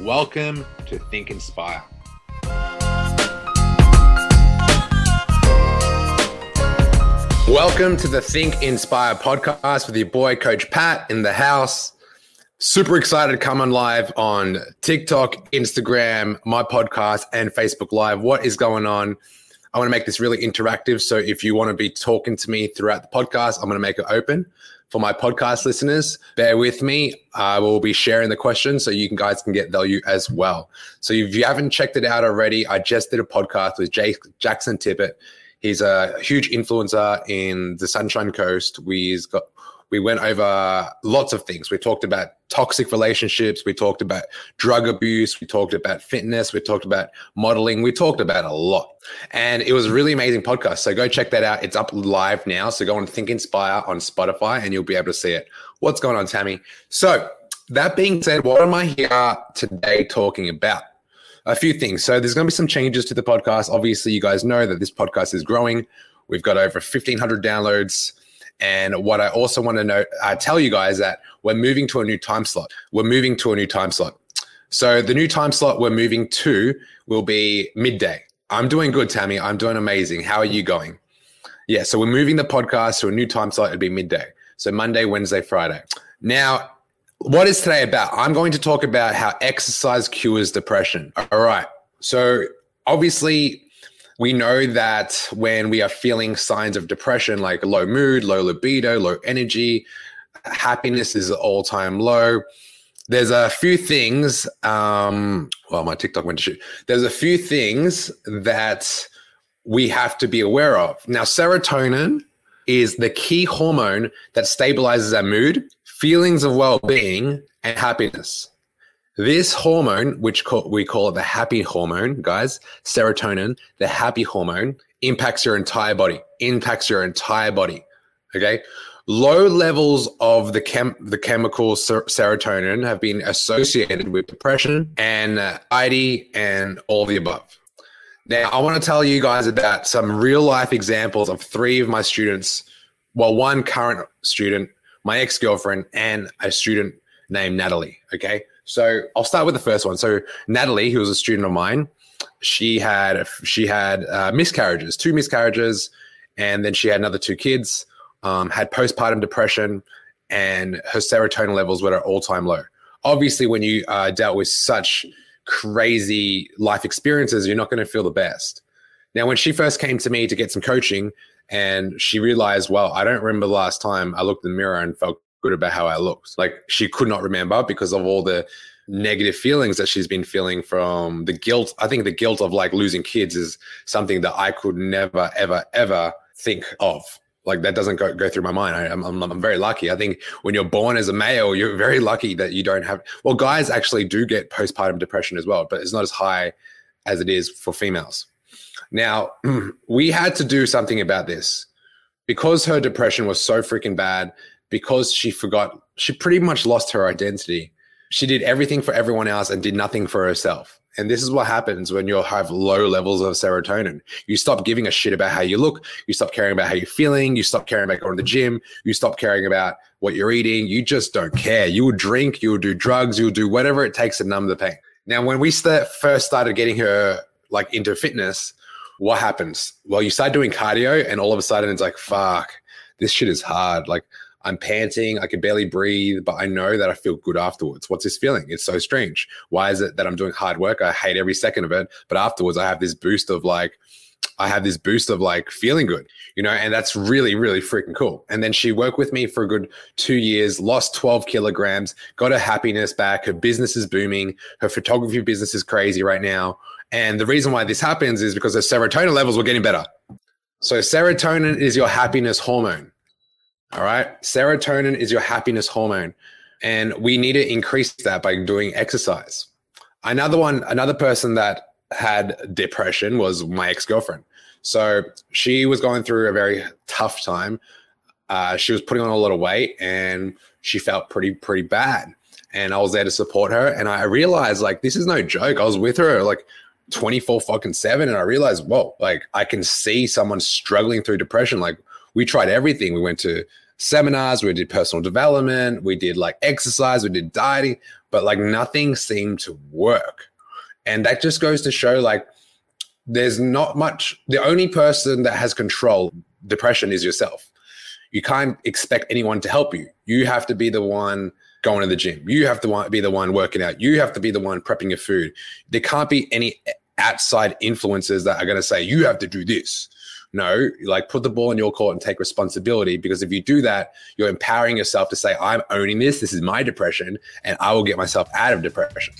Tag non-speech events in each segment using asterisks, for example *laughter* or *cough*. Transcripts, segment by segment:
Welcome to Think Inspire. Welcome to the Think Inspire podcast with your boy, Coach Pat, in the house. Super excited on live on TikTok, Instagram, my podcast, and Facebook Live. What is going on? I want to make this really interactive. So if you want to be talking to me throughout the podcast, I'm going to make it open for my podcast listeners, bear with me. I will be sharing the questions so you guys can get value as well. So if you haven't checked it out already, I just did a podcast with Jake, Jackson Tippett. He's a huge influencer in the Sunshine Coast. We've got we went over lots of things. We talked about toxic relationships. We talked about drug abuse. We talked about fitness. We talked about modeling. We talked about a lot. And it was a really amazing podcast. So go check that out. It's up live now. So go on Think Inspire on Spotify and you'll be able to see it. What's going on, Tammy? So, that being said, what am I here today talking about? A few things. So, there's going to be some changes to the podcast. Obviously, you guys know that this podcast is growing. We've got over 1,500 downloads. And what I also want to know, uh, tell you guys that we're moving to a new time slot. We're moving to a new time slot. So the new time slot we're moving to will be midday. I'm doing good, Tammy. I'm doing amazing. How are you going? Yeah, so we're moving the podcast to a new time slot. It'd be midday. So Monday, Wednesday, Friday. Now, what is today about? I'm going to talk about how exercise cures depression. All right. So obviously, we know that when we are feeling signs of depression, like low mood, low libido, low energy, happiness is all time low. There's a few things. Um, well, my TikTok went to shoot. There's a few things that we have to be aware of. Now, serotonin is the key hormone that stabilizes our mood, feelings of well being, and happiness. This hormone, which call, we call it the happy hormone, guys, serotonin, the happy hormone, impacts your entire body, impacts your entire body. Okay. Low levels of the chem- the chemical ser- serotonin have been associated with depression and uh, anxiety and all the above. Now, I want to tell you guys about some real life examples of three of my students. Well, one current student, my ex girlfriend, and a student named Natalie. Okay. So I'll start with the first one. So Natalie, who was a student of mine, she had she had uh, miscarriages, two miscarriages, and then she had another two kids. Um, had postpartum depression, and her serotonin levels were at all time low. Obviously, when you uh, dealt with such crazy life experiences, you're not going to feel the best. Now, when she first came to me to get some coaching, and she realized, well, I don't remember the last time I looked in the mirror and felt good about how I looked. Like she could not remember because of all the negative feelings that she's been feeling from the guilt. I think the guilt of like losing kids is something that I could never, ever, ever think of. Like that doesn't go, go through my mind. I, am I'm, I'm very lucky. I think when you're born as a male, you're very lucky that you don't have. Well, guys actually do get postpartum depression as well, but it's not as high as it is for females. Now, *clears throat* we had to do something about this because her depression was so freaking bad because she forgot, she pretty much lost her identity. She did everything for everyone else and did nothing for herself. And this is what happens when you have low levels of serotonin. You stop giving a shit about how you look. You stop caring about how you're feeling. You stop caring about going to the gym. You stop caring about what you're eating. You just don't care. You will drink, you will do drugs, you'll do whatever it takes to numb the pain. Now, when we start, first started getting her like into fitness, what happens? Well, you start doing cardio and all of a sudden it's like, fuck, this shit is hard. Like I'm panting, I can barely breathe, but I know that I feel good afterwards. What's this feeling? It's so strange. Why is it that I'm doing hard work? I hate every second of it, but afterwards I have this boost of like, I have this boost of like feeling good, you know, and that's really, really freaking cool. And then she worked with me for a good two years, lost 12 kilograms, got her happiness back. Her business is booming. Her photography business is crazy right now. And the reason why this happens is because her serotonin levels were getting better. So, serotonin is your happiness hormone. All right. Serotonin is your happiness hormone. And we need to increase that by doing exercise. Another one, another person that had depression was my ex girlfriend. So she was going through a very tough time. Uh, she was putting on a lot of weight and she felt pretty, pretty bad. And I was there to support her. And I realized, like, this is no joke. I was with her like 24 fucking seven. And I realized, whoa, like, I can see someone struggling through depression. Like, we tried everything. We went to seminars, we did personal development, we did like exercise, we did dieting, but like nothing seemed to work. And that just goes to show like there's not much, the only person that has control depression is yourself. You can't expect anyone to help you. You have to be the one going to the gym. You have to be the one working out. You have to be the one prepping your food. There can't be any outside influences that are going to say, you have to do this. No, like put the ball in your court and take responsibility because if you do that, you're empowering yourself to say, I'm owning this. This is my depression and I will get myself out of depression.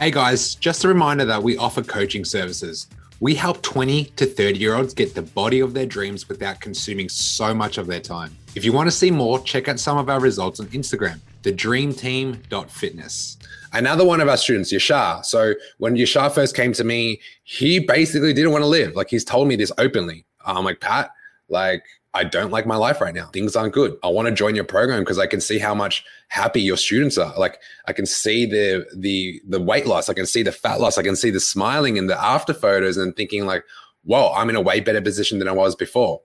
Hey guys, just a reminder that we offer coaching services. We help 20 to 30 year olds get the body of their dreams without consuming so much of their time. If you want to see more, check out some of our results on Instagram, thedreamteam.fitness. Another one of our students, Yashar. So when Yashar first came to me, he basically didn't want to live. Like he's told me this openly. I'm like, Pat, like I don't like my life right now. Things aren't good. I want to join your program because I can see how much happy your students are. Like I can see the the the weight loss, I can see the fat loss, I can see the smiling and the after photos and thinking like, whoa, I'm in a way better position than I was before.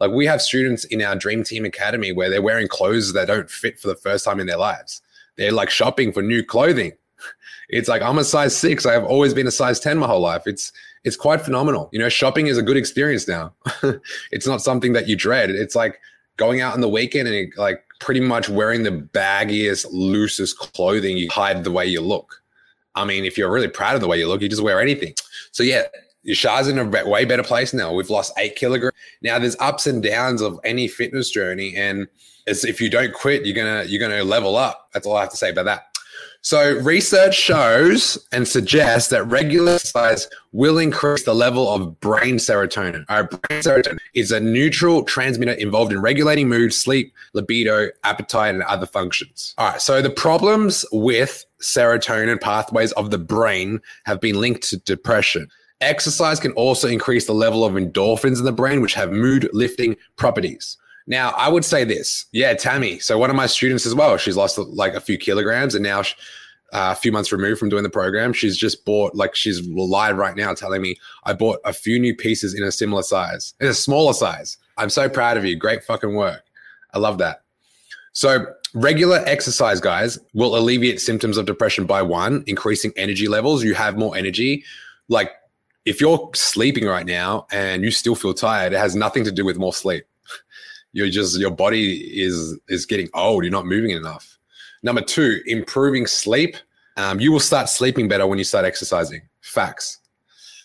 Like we have students in our Dream Team Academy where they're wearing clothes that don't fit for the first time in their lives. They're like shopping for new clothing. *laughs* It's like I'm a size six. I have always been a size 10 my whole life. It's it's quite phenomenal. You know, shopping is a good experience now. *laughs* it's not something that you dread. It's like going out on the weekend and like pretty much wearing the baggiest, loosest clothing. You hide the way you look. I mean, if you're really proud of the way you look, you just wear anything. So yeah, Yashar's in a way better place now. We've lost eight kilograms. Now there's ups and downs of any fitness journey, and if you don't quit, you're gonna you're gonna level up. That's all I have to say about that. So, research shows and suggests that regular exercise will increase the level of brain serotonin. Our brain serotonin is a neurotransmitter involved in regulating mood, sleep, libido, appetite, and other functions. All right. So, the problems with serotonin pathways of the brain have been linked to depression. Exercise can also increase the level of endorphins in the brain, which have mood lifting properties. Now, I would say this. Yeah, Tammy. So one of my students as well, she's lost like a few kilograms and now she, uh, a few months removed from doing the program, she's just bought like she's live right now telling me I bought a few new pieces in a similar size, in a smaller size. I'm so proud of you. Great fucking work. I love that. So regular exercise, guys, will alleviate symptoms of depression by one, increasing energy levels. You have more energy. Like if you're sleeping right now and you still feel tired, it has nothing to do with more sleep *laughs* you're just your body is is getting old. You're not moving enough. Number two, improving sleep. Um, you will start sleeping better when you start exercising. Facts.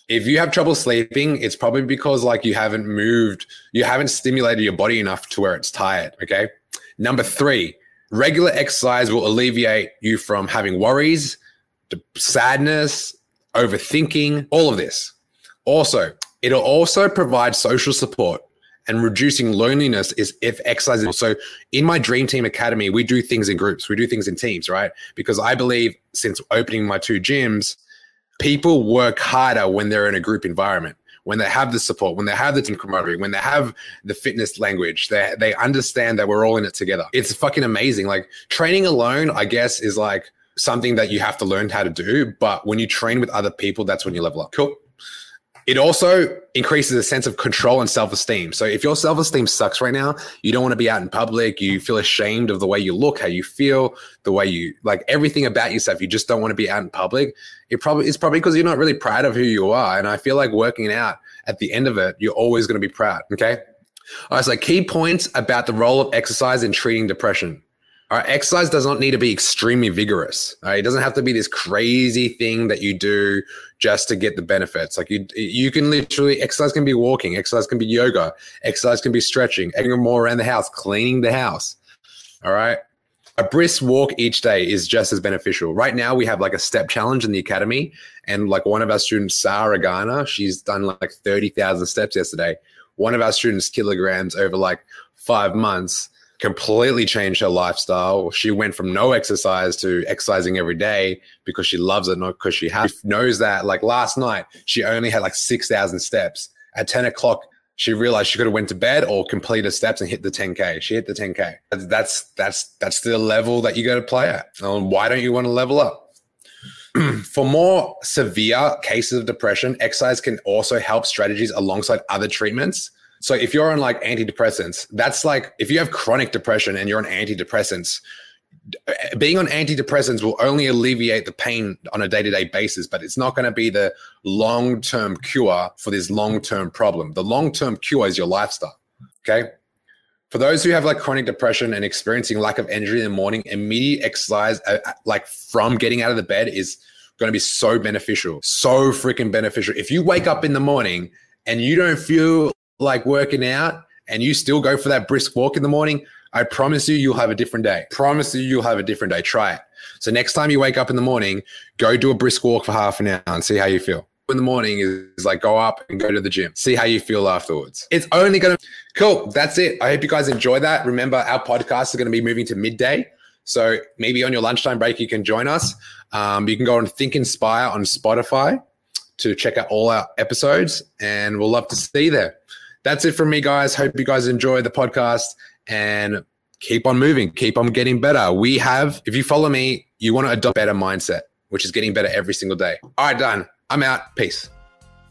If you have trouble sleeping, it's probably because like you haven't moved, you haven't stimulated your body enough to where it's tired. Okay. Number three, regular exercise will alleviate you from having worries, sadness, overthinking, all of this. Also, it'll also provide social support and reducing loneliness is if exercise. So in my Dream Team Academy, we do things in groups, we do things in teams, right? Because I believe since opening my two gyms, people work harder when they're in a group environment. When they have the support, when they have the team camaraderie, when they have the fitness language, they they understand that we're all in it together. It's fucking amazing. Like training alone, I guess, is like something that you have to learn how to do. But when you train with other people, that's when you level up. Cool. It also increases a sense of control and self esteem. So if your self esteem sucks right now, you don't want to be out in public, you feel ashamed of the way you look, how you feel, the way you like everything about yourself, you just don't want to be out in public. It probably it's probably because you're not really proud of who you are. And I feel like working out at the end of it, you're always going to be proud. Okay. All right. So key points about the role of exercise in treating depression. Right, exercise does not need to be extremely vigorous. Right? It doesn't have to be this crazy thing that you do just to get the benefits. Like you, you can literally exercise can be walking, exercise can be yoga, exercise can be stretching, more around the house, cleaning the house. All right. A brisk walk each day is just as beneficial. Right now, we have like a step challenge in the academy, and like one of our students, Sarah Garner, she's done like thirty thousand steps yesterday. One of our students, kilograms over like five months completely changed her lifestyle. She went from no exercise to exercising every day because she loves it, not because she has. She knows that. Like last night, she only had like 6,000 steps. At 10 o'clock, she realized she could have went to bed or completed steps and hit the 10k. She hit the 10k. That's that's that's the level that you got to play at. Um, why don't you want to level up? *clears throat* For more severe cases of depression, exercise can also help strategies alongside other treatments. So if you're on like antidepressants, that's like if you have chronic depression and you're on antidepressants, being on antidepressants will only alleviate the pain on a day-to-day basis but it's not going to be the long-term cure for this long-term problem. The long-term cure is your lifestyle okay? For those who have like chronic depression and experiencing lack of energy in the morning immediate exercise uh, uh like from getting out of the bed is going to be so beneficial so freaking beneficial. If you wake up in the morning and you don't feel like working out and you still go for that brisk walk in the morning I promise you, you'll have a different day. Promise you, you'll have a different day. Try it. So next time you wake up in the morning, go do a brisk walk for half an hour and see how you feel. In the morning is like go up and go to the gym. See how you feel afterwards. It's only gonna cool. That's it. I hope you guys enjoy that. Remember, our podcast is gonna be moving to midday. So maybe on your lunchtime break, you can join us. Um, you can go on Think Inspire on Spotify to check out all our episodes, and we'll love to see you there. That's it from me, guys. Hope you guys enjoy the podcast and keep on moving, keep on getting better. We have, if you follow me, you want to adopt better mindset, which is getting better every single day. All right, done. I'm out. Peace.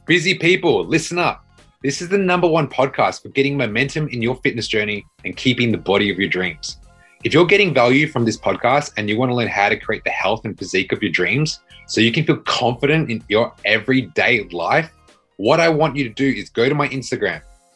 Busy people, listen up. This is the number one podcast for getting momentum in your fitness journey and keeping the body of your dreams. If you're getting value from this podcast and you want to learn how to create the health and physique of your dreams so you can feel confident in your everyday life, what I want you to do is go to my Instagram,